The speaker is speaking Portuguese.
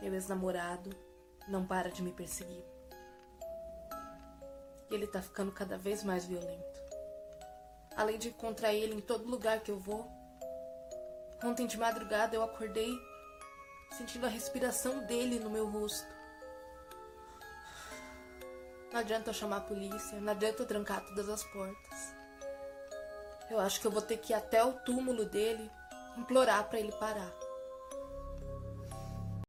meu ex-namorado, não para de me perseguir. E ele tá ficando cada vez mais violento. Além de encontrar ele em todo lugar que eu vou. Ontem de madrugada eu acordei sentindo a respiração dele no meu rosto. Não adianta eu chamar a polícia, não adianta eu trancar todas as portas. Eu acho que eu vou ter que ir até o túmulo dele implorar para ele parar.